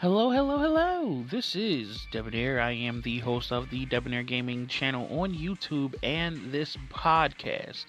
Hello, hello, hello. This is Debonair. I am the host of the Debonair Gaming channel on YouTube and this podcast,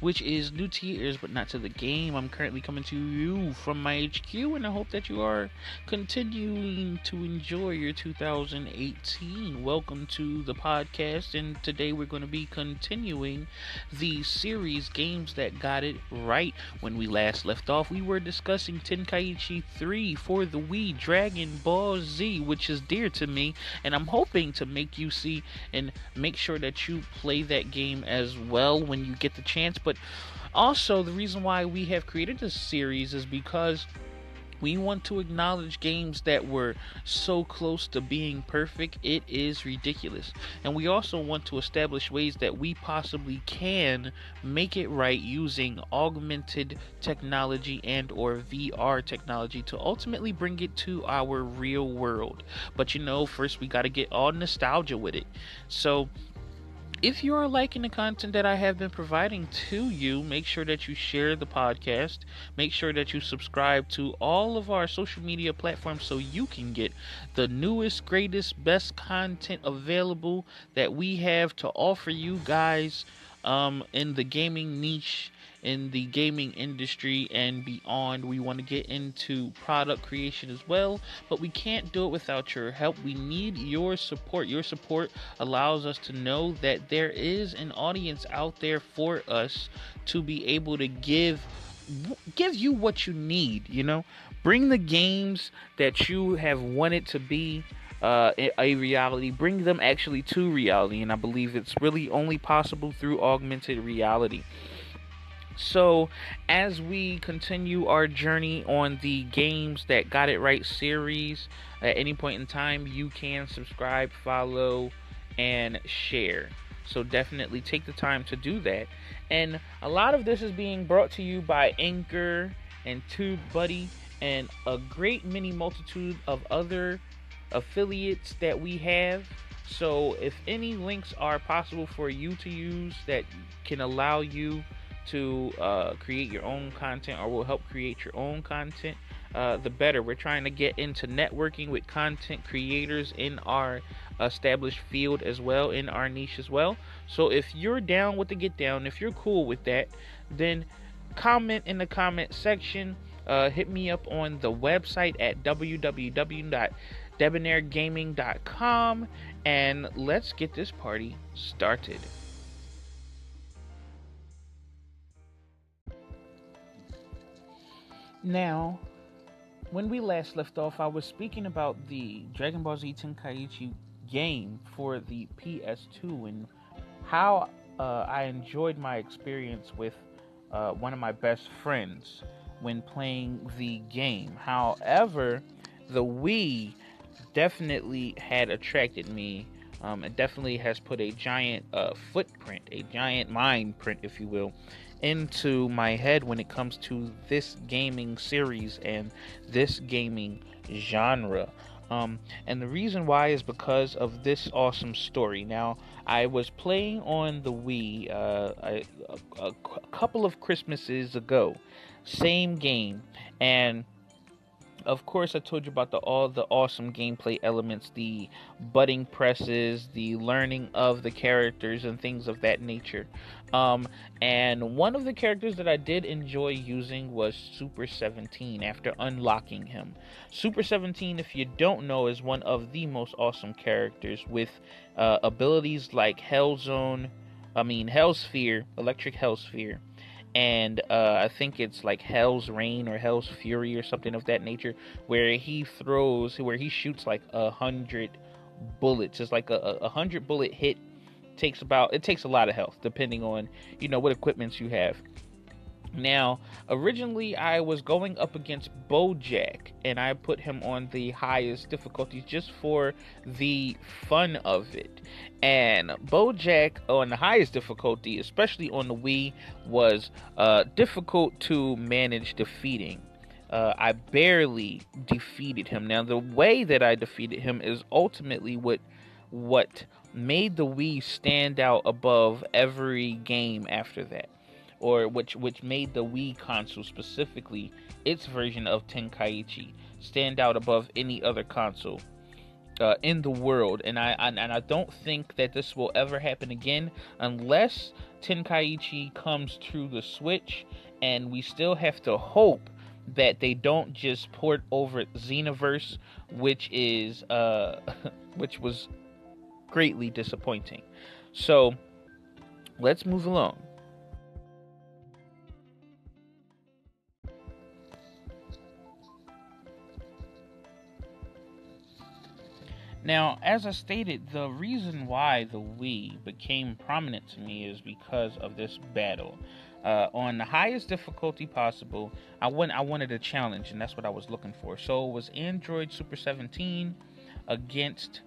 which is new to ears but not to the game. I'm currently coming to you from my HQ, and I hope that you are continuing to enjoy your 2018. Welcome to the podcast, and today we're going to be continuing the series Games That Got It Right. When we last left off, we were discussing Tenkaichi 3 for the Wii Dragon Ball Z, which is dear to me, and I'm hoping to make you see and make sure that you play that game as well when you get the chance. But also, the reason why we have created this series is because we want to acknowledge games that were so close to being perfect it is ridiculous. And we also want to establish ways that we possibly can make it right using augmented technology and or VR technology to ultimately bring it to our real world. But you know first we got to get all nostalgia with it. So if you are liking the content that I have been providing to you, make sure that you share the podcast. Make sure that you subscribe to all of our social media platforms so you can get the newest, greatest, best content available that we have to offer you guys um, in the gaming niche in the gaming industry and beyond. We want to get into product creation as well, but we can't do it without your help. We need your support. Your support allows us to know that there is an audience out there for us to be able to give give you what you need, you know? Bring the games that you have wanted to be uh, a reality, bring them actually to reality, and I believe it's really only possible through augmented reality. So, as we continue our journey on the Games That Got It Right series, at any point in time, you can subscribe, follow, and share. So, definitely take the time to do that. And a lot of this is being brought to you by Anchor and TubeBuddy and a great many multitude of other affiliates that we have. So, if any links are possible for you to use that can allow you to uh, create your own content or will help create your own content, uh, the better. We're trying to get into networking with content creators in our established field as well, in our niche as well. So if you're down with the get down, if you're cool with that, then comment in the comment section. Uh, hit me up on the website at www.debonairgaming.com and let's get this party started. Now, when we last left off, I was speaking about the Dragon Ball Z Tenkaichi game for the PS2 and how uh, I enjoyed my experience with uh, one of my best friends when playing the game. However, the Wii definitely had attracted me. Um, it definitely has put a giant uh, footprint, a giant mind print, if you will, into my head when it comes to this gaming series and this gaming genre. Um, and the reason why is because of this awesome story. Now, I was playing on the Wii uh, a, couple of Christmases ago, same game, and of course, I told you about the all the awesome gameplay elements, the butting presses, the learning of the characters, and things of that nature. Um, and one of the characters that I did enjoy using was Super 17 after unlocking him. Super 17, if you don't know, is one of the most awesome characters with uh, abilities like Hell Zone, I mean, Hell Sphere, Electric Hell Sphere and uh, I think it's like Hell's Rain or Hell's Fury or something of that nature, where he throws, where he shoots like a hundred bullets. It's like a, a hundred bullet hit takes about it takes a lot of health depending on you know what equipments you have. Now, originally I was going up against Bojack, and I put him on the highest difficulties just for the fun of it. And Bojack on the highest difficulty, especially on the Wii, was uh, difficult to manage defeating. Uh, I barely defeated him. Now, the way that I defeated him is ultimately what what made the Wii stand out above every game after that or which which made the Wii console specifically its version of Tenkaichi stand out above any other console uh, in the world, and I, I, and I don't think that this will ever happen again unless Tenkaichi comes to the Switch, and we still have to hope that they don't just port over Xenoverse, which is uh, which was greatly disappointing. So let's move along. Now, as I stated, the reason why the Wii became prominent to me is because of this battle. Uh, on the highest difficulty possible, I went. I wanted a challenge, and that's what I was looking for. So it was Android Super 17 against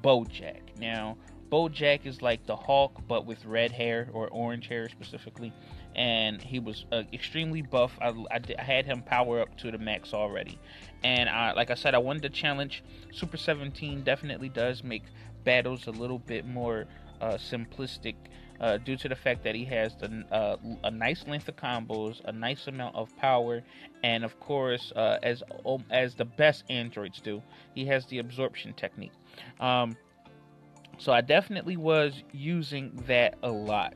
Bojack. Now, Bojack is like the Hulk, but with red hair or orange hair specifically, and he was uh, extremely buff. I, I, I, had him power up to the max already, and I, like I said, I wanted to challenge. Super 17 definitely does make battles a little bit more uh, simplistic. Uh, due to the fact that he has the, uh, a nice length of combos, a nice amount of power, and of course, uh, as um, as the best androids do, he has the absorption technique. Um, so I definitely was using that a lot.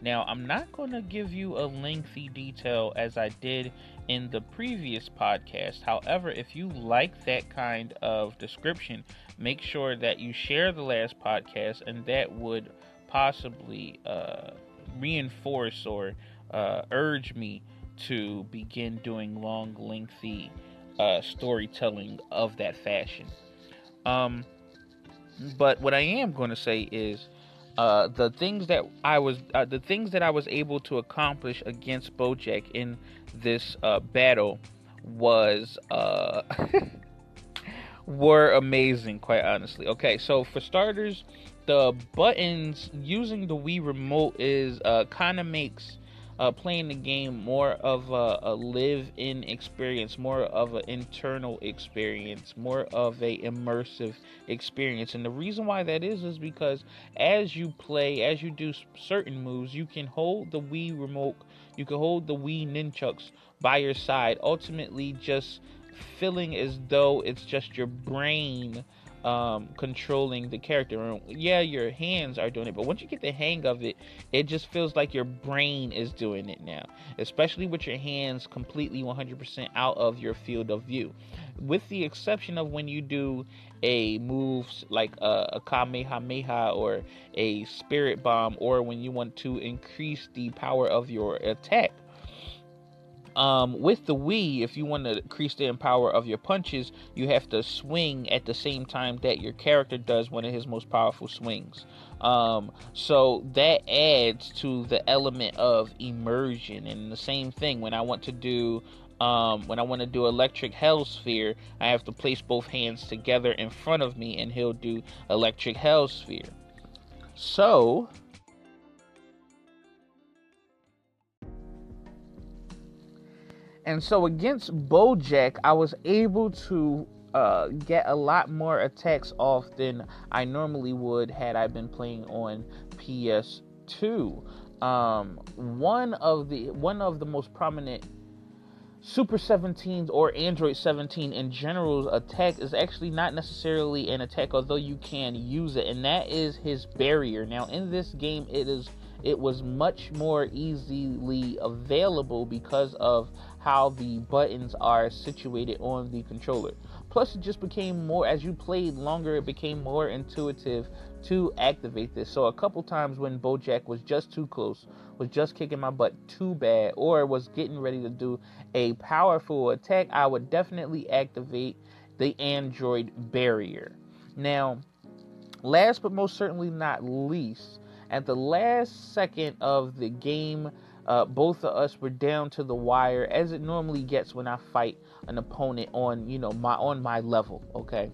Now, I'm not going to give you a lengthy detail as I did in the previous podcast. However, if you like that kind of description, make sure that you share the last podcast, and that would possibly uh, reinforce or uh, urge me to begin doing long, lengthy uh, storytelling of that fashion. Um, but what I am going to say is uh, the things that I was uh, the things that I was able to accomplish against Bojack in this uh, battle was uh, were amazing, quite honestly. Okay, so for starters, the buttons using the Wii remote is uh, kind of makes uh, playing the game more of a, a live-in experience, more of an internal experience, more of a immersive experience. And the reason why that is is because as you play, as you do certain moves, you can hold the Wii remote, you can hold the Wii nunchucks by your side, ultimately just feeling as though it's just your brain um, controlling the character. Yeah, your hands are doing it, but once you get the hang of it, it just feels like your brain is doing it now, especially with your hands completely 100% out of your field of view. With the exception of when you do a move like a, a Kamehameha or a Spirit Bomb, or when you want to increase the power of your attack um, with the Wii, if you want to increase the power of your punches, you have to swing at the same time that your character does one of his most powerful swings. Um, so that adds to the element of immersion. And the same thing when I want to do um, when I want to do electric hell sphere, I have to place both hands together in front of me, and he'll do electric hell sphere. So And so against Bojack, I was able to uh, get a lot more attacks off than I normally would had I been playing on PS2. Um, one of the one of the most prominent Super 17s or Android 17 in general's attack is actually not necessarily an attack, although you can use it, and that is his barrier. Now, in this game, it is it was much more easily available because of how the buttons are situated on the controller. Plus, it just became more, as you played longer, it became more intuitive to activate this. So, a couple times when Bojack was just too close, was just kicking my butt too bad, or was getting ready to do a powerful attack, I would definitely activate the Android barrier. Now, last but most certainly not least, at the last second of the game uh, both of us were down to the wire, as it normally gets when I fight an opponent on, you know, my on my level. Okay,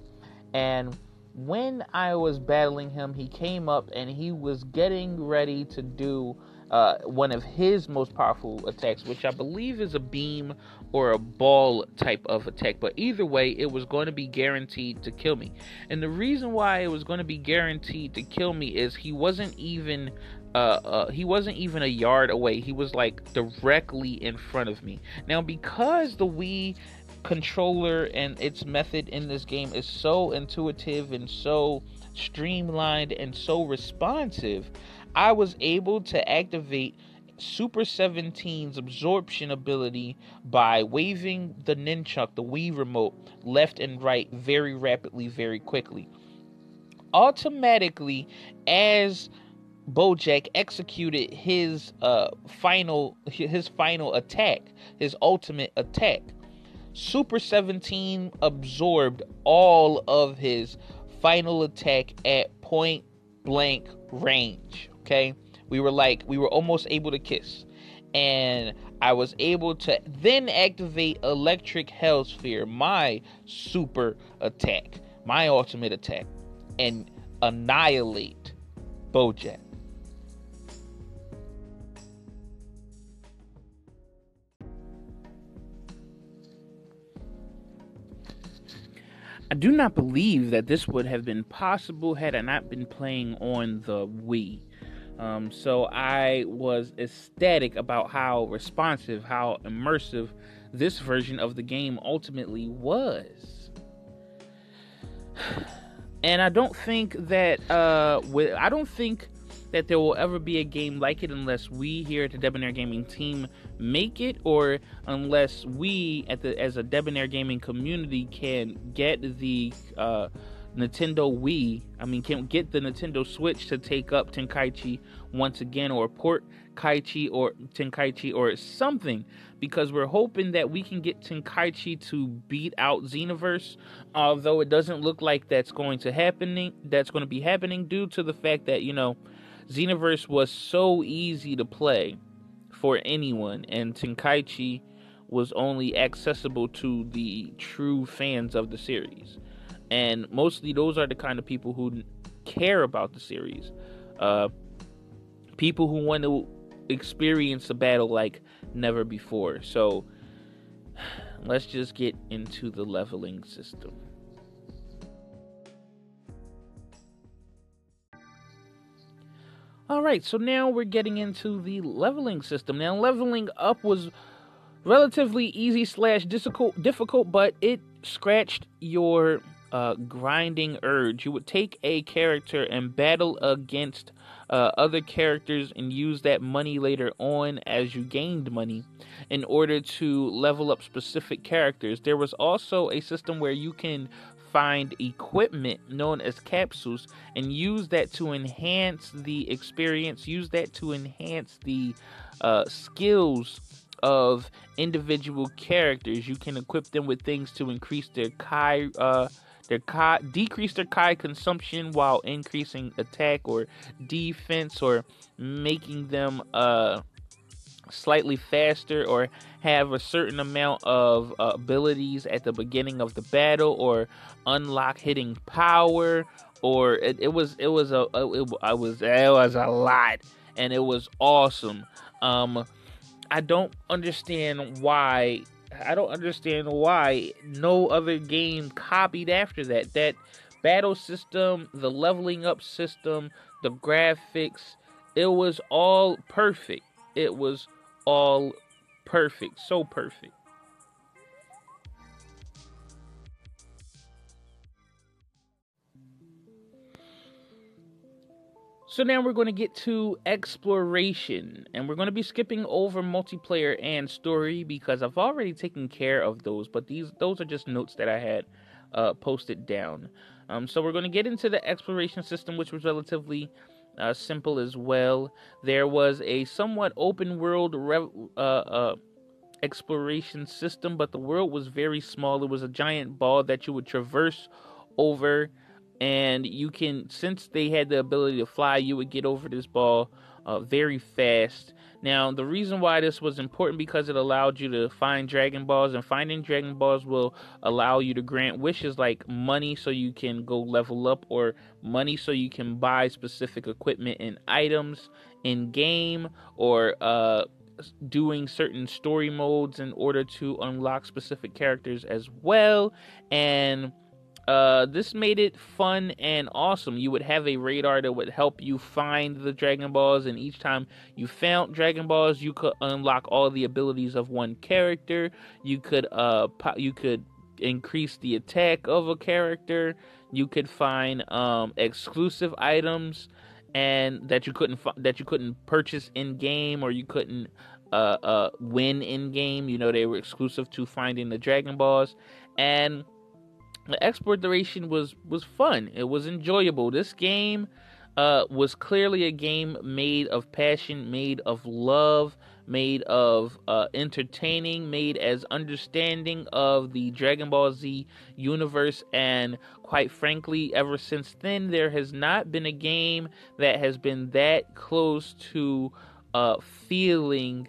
and when I was battling him, he came up and he was getting ready to do uh, one of his most powerful attacks, which I believe is a beam or a ball type of attack. But either way, it was going to be guaranteed to kill me. And the reason why it was going to be guaranteed to kill me is he wasn't even uh, uh, he wasn't even a yard away. He was like directly in front of me. Now, because the Wii controller and its method in this game is so intuitive and so streamlined and so responsive, I was able to activate Super 17's absorption ability by waving the nunchuck, the Wii remote, left and right very rapidly, very quickly. Automatically, as Bojack executed his uh, final his final attack, his ultimate attack. Super 17 absorbed all of his final attack at point blank range. Okay, we were like we were almost able to kiss, and I was able to then activate Electric Hellsphere, my super attack, my ultimate attack, and annihilate Bojack. I do not believe that this would have been possible had I not been playing on the Wii. Um, so I was ecstatic about how responsive, how immersive this version of the game ultimately was. And I don't think that uh, with, I don't think that there will ever be a game like it unless we here at the Debonair Gaming team make it, or unless we at the as a Debonair Gaming community can get the uh, Nintendo Wii. I mean, can get the Nintendo Switch to take up Tenkaichi once again, or port Kaichi or Tenkaichi or something, because we're hoping that we can get Tenkaichi to beat out Xenoverse. Although it doesn't look like that's going to happening, that's going to be happening due to the fact that you know Xenoverse was so easy to play for anyone, and Tenkaichi was only accessible to the true fans of the series. And mostly those are the kind of people who care about the series. Uh, people who want to experience a battle like never before. So let's just get into the leveling system. All right, so now we're getting into the leveling system. Now, leveling up was relatively easy slash difficult, difficult, but it scratched your uh, grinding urge. You would take a character and battle against uh, other characters and use that money later on as you gained money in order to level up specific characters. There was also a system where you can find equipment known as capsules and use that to enhance the experience, use that to enhance the uh, skills of individual characters. You can equip them with things to increase their Kai, uh, their Kai, decrease their Kai consumption while increasing attack or defense, or making them uh, slightly faster or have a certain amount of uh, abilities at the beginning of the battle or unlock hitting power or it, it was it was a it, I was it was a lot and it was awesome. Um i don't understand why i don't understand why no other game copied after that. That battle system the leveling up system the graphics it was all perfect. It was all perfect, so perfect. So now we're going to get to exploration, and we're going to be skipping over multiplayer and story because I've already taken care of those. But these those are just notes that I had uh, posted down. Um, so we're going to get into the exploration system, which was relatively uh, simple as well. There was a somewhat open world uh, uh, exploration system, but the world was very small. It was a giant ball that you would traverse over, and you can, since they had the ability to fly, you would get over this ball uh, very fast. Now, the reason why this was important because it allowed you to find Dragon Balls, and finding Dragon Balls will allow you to grant wishes like money so you can go level up, or money so you can buy specific equipment and items in game, or uh, doing certain story modes in order to unlock specific characters as well. And uh, this made it fun and awesome. You would have a radar that would help you find the Dragon Balls, and each time you found Dragon Balls, you could unlock all the abilities of one character. You could uh, you could increase the attack of a character. You could find um, exclusive items and that you couldn't that you couldn't purchase in game or you couldn't uh, uh, win in game. You know they were exclusive to finding the Dragon Balls, and the exploration was was fun. It was enjoyable. This game uh, was clearly a game made of passion, made of love, made of uh, entertaining, made as understanding of the Dragon Ball Z universe. And quite frankly, ever since then, there has not been a game that has been that close to uh, feeling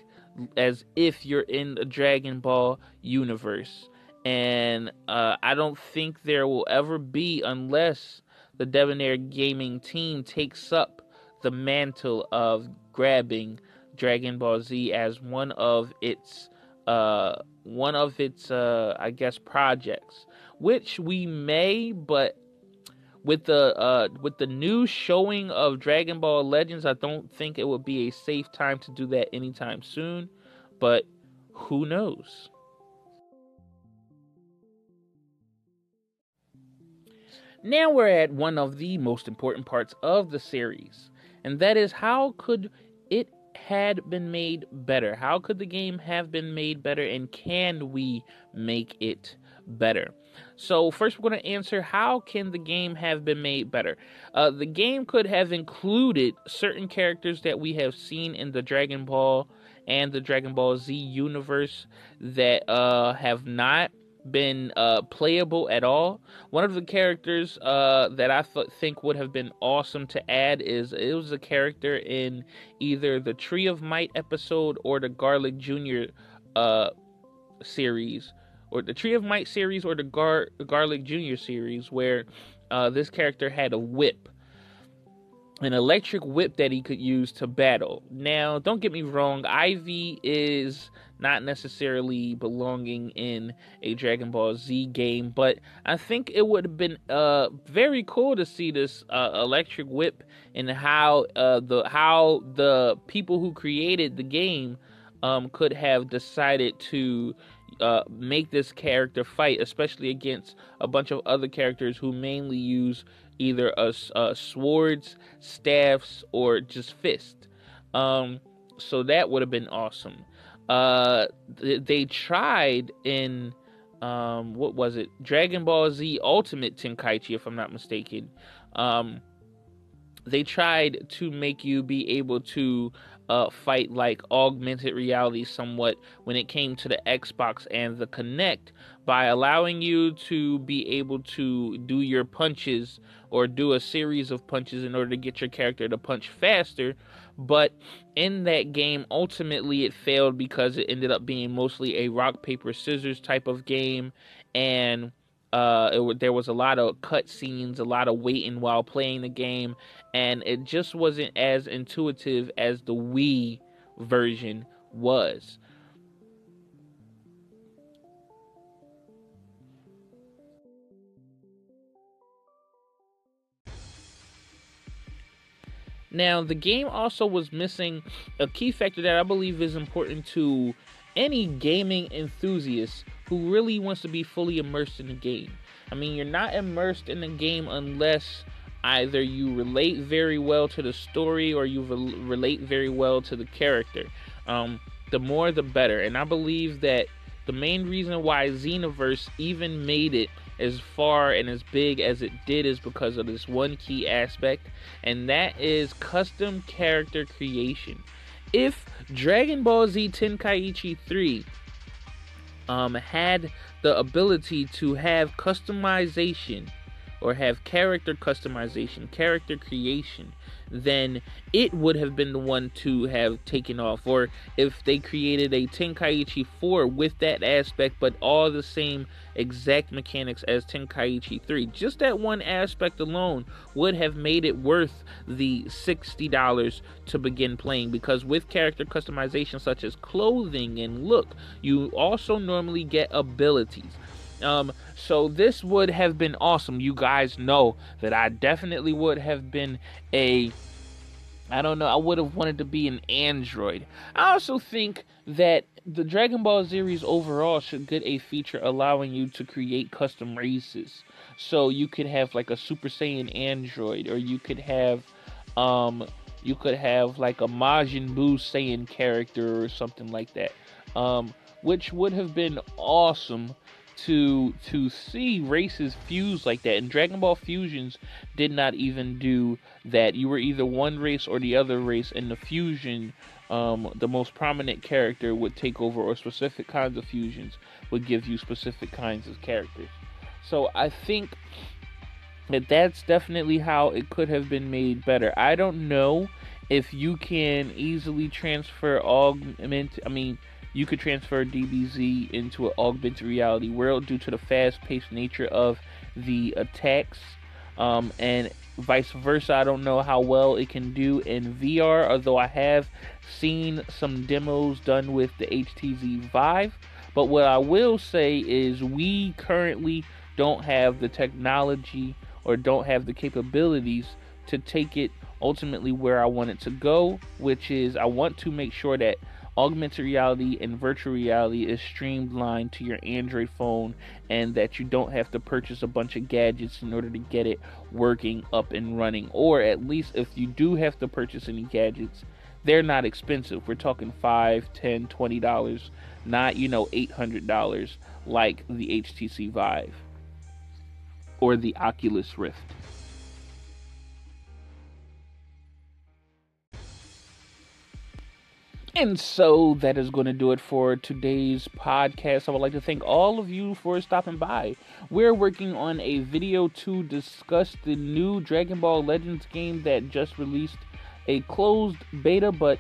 as if you're in the Dragon Ball universe. And uh, I don't think there will ever be unless the Debonair Gaming team takes up the mantle of grabbing Dragon Ball Z as one of its uh, one of its uh, I guess projects, which we may, but with the uh, with the new showing of Dragon Ball Legends, I don't think it would be a safe time to do that anytime soon. But who knows? Now we're at one of the most important parts of the series, and that is how could it had been made better? How could the game have been made better, and can we make it better? So first, we're going to answer how can the game have been made better? Uh, the game could have included certain characters that we have seen in the Dragon Ball and the Dragon Ball Z universe that uh, have not been uh, playable at all. One of the characters uh, that I th- think would have been awesome to add is it was a character in either the Tree of Might episode or the Garlic Jr. Uh, series, or the Tree of Might series or the Gar- Garlic Jr. series, where uh, this character had a whip an electric whip that he could use to battle. Now, don't get me wrong, Ivy is not necessarily belonging in a Dragon Ball Z game, but I think it would have been uh, very cool to see this uh, electric whip and how uh, the how the people who created the game um, could have decided to uh, make this character fight, especially against a bunch of other characters who mainly use either a, a swords, staffs, or just fist. Um, so that would have been awesome. Uh, th- they tried in um, what was it? Dragon Ball Z Ultimate Tenkaichi, if I'm not mistaken. Um, they tried to make you be able to uh, fight like augmented reality somewhat when it came to the Xbox and the Kinect by allowing you to be able to do your punches or do a series of punches in order to get your character to punch faster. But in that game, ultimately it failed because it ended up being mostly a rock, paper, scissors type of game. And uh, it, there was a lot of cut scenes, a lot of waiting while playing the game, and it just wasn't as intuitive as the Wii version was. Now, the game also was missing a key factor that I believe is important to any gaming enthusiast who really wants to be fully immersed in the game. I mean, you're not immersed in the game unless either you relate very well to the story or you re- relate very well to the character. Um, the more, the better. And I believe that the main reason why Xenoverse even made it as far and as big as it did is because of this one key aspect, and that is custom character creation. If Dragon Ball Z Tenkaichi 3 um, had the ability to have customization or have character customization, character creation, then it would have been the one to have taken off. Or if they created a Tenkaichi 4 with that aspect, but all the same exact mechanics as Tenkaichi 3, just that one aspect alone would have made it worth the $60 to begin playing. Because with character customization, such as clothing and look, you also normally get abilities Um, so this would have been awesome. You guys know that I definitely would have been a I don't know, I would have wanted to be an android. I also think that the Dragon Ball series overall should get a feature allowing you to create custom races. So you could have like a Super Saiyan android or you could have um you could have like a Majin Buu Saiyan character or something like that. Um which would have been awesome to to see races fuse like that. And Dragon Ball Fusions did not even do that. You were either one race or the other race, and the fusion, um, the most prominent character would take over, or specific kinds of fusions would give you specific kinds of characters. So I think that that's definitely how it could have been made better. I don't know if you can easily transfer augment. I mean you could transfer DBZ into an augmented reality world due to the fast-paced nature of the attacks, um, and vice versa. I don't know how well it can do in VR, although I have seen some demos done with the HTC Vive. But what I will say is, we currently don't have the technology or don't have the capabilities to take it ultimately where I want it to go, which is I want to make sure that augmented reality and virtual reality is streamlined to your Android phone and that you don't have to purchase a bunch of gadgets in order to get it working up and running. Or at least if you do have to purchase any gadgets, they're not expensive. We're talking five, ten, twenty dollars, not you know eight hundred dollars like the HTC Vive or the Oculus Rift. And so that is going to do it for today's podcast. I would like to thank all of you for stopping by. We're working on a video to discuss the new Dragon Ball Legends game that just released a closed beta, but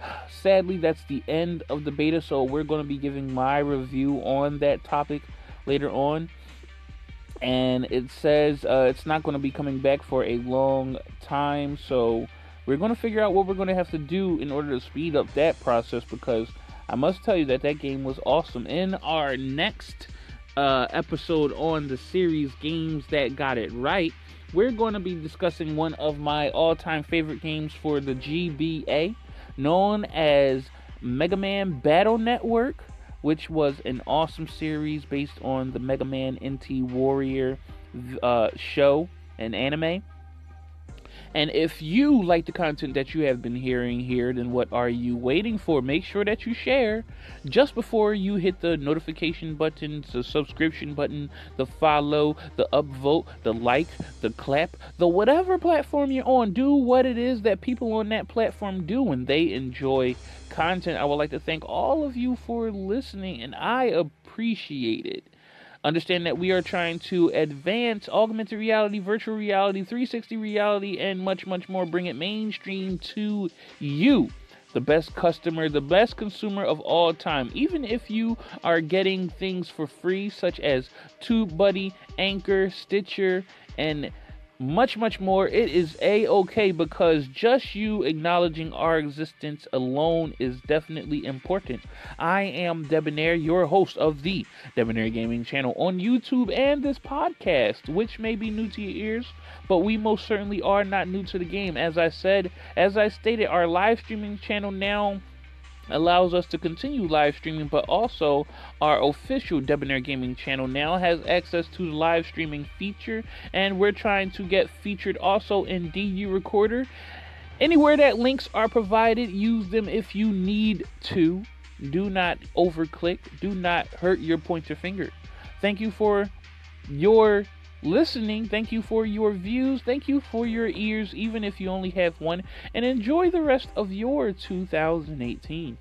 sadly, that's the end of the beta. So we're going to be giving my review on that topic later on. And it says uh, it's not going to be coming back for a long time. So we're going to figure out what we're going to have to do in order to speed up that process because I must tell you that that game was awesome. In our next uh, episode on the series Games That Got It Right, we're going to be discussing one of my all time favorite games for the GBA, known as Mega Man Battle Network, which was an awesome series based on the Mega Man NT Warrior uh, show and anime. And if you like the content that you have been hearing here, then what are you waiting for? Make sure that you share just before you hit the notification button, the subscription button, the follow, the upvote, the like, the clap, the whatever platform you're on. Do what it is that people on that platform do when they enjoy content. I would like to thank all of you for listening, and I appreciate it. Understand that we are trying to advance augmented reality, virtual reality, 360 reality, and much, much more. Bring it mainstream to you the best customer, the best consumer of all time. Even if you are getting things for free, such as TubeBuddy, Anchor, Stitcher, and much, much more, it is a okay because just you acknowledging our existence alone is definitely important. I am Debonair, your host of the Debonair Gaming channel on YouTube and this podcast, which may be new to your ears, but we most certainly are not new to the game. As I said, as I stated, our live streaming channel now allows us to continue live streaming, but also our official Debonair Gaming channel now has access to the live streaming feature, and we're trying to get featured also in DU Recorder. Anywhere that links are provided, use them if you need to. Do not overclick, do not hurt your pointer finger. Thank you for your listening. Thank you for your views. Thank you for your ears, even if you only have one. And enjoy the rest of your 2018.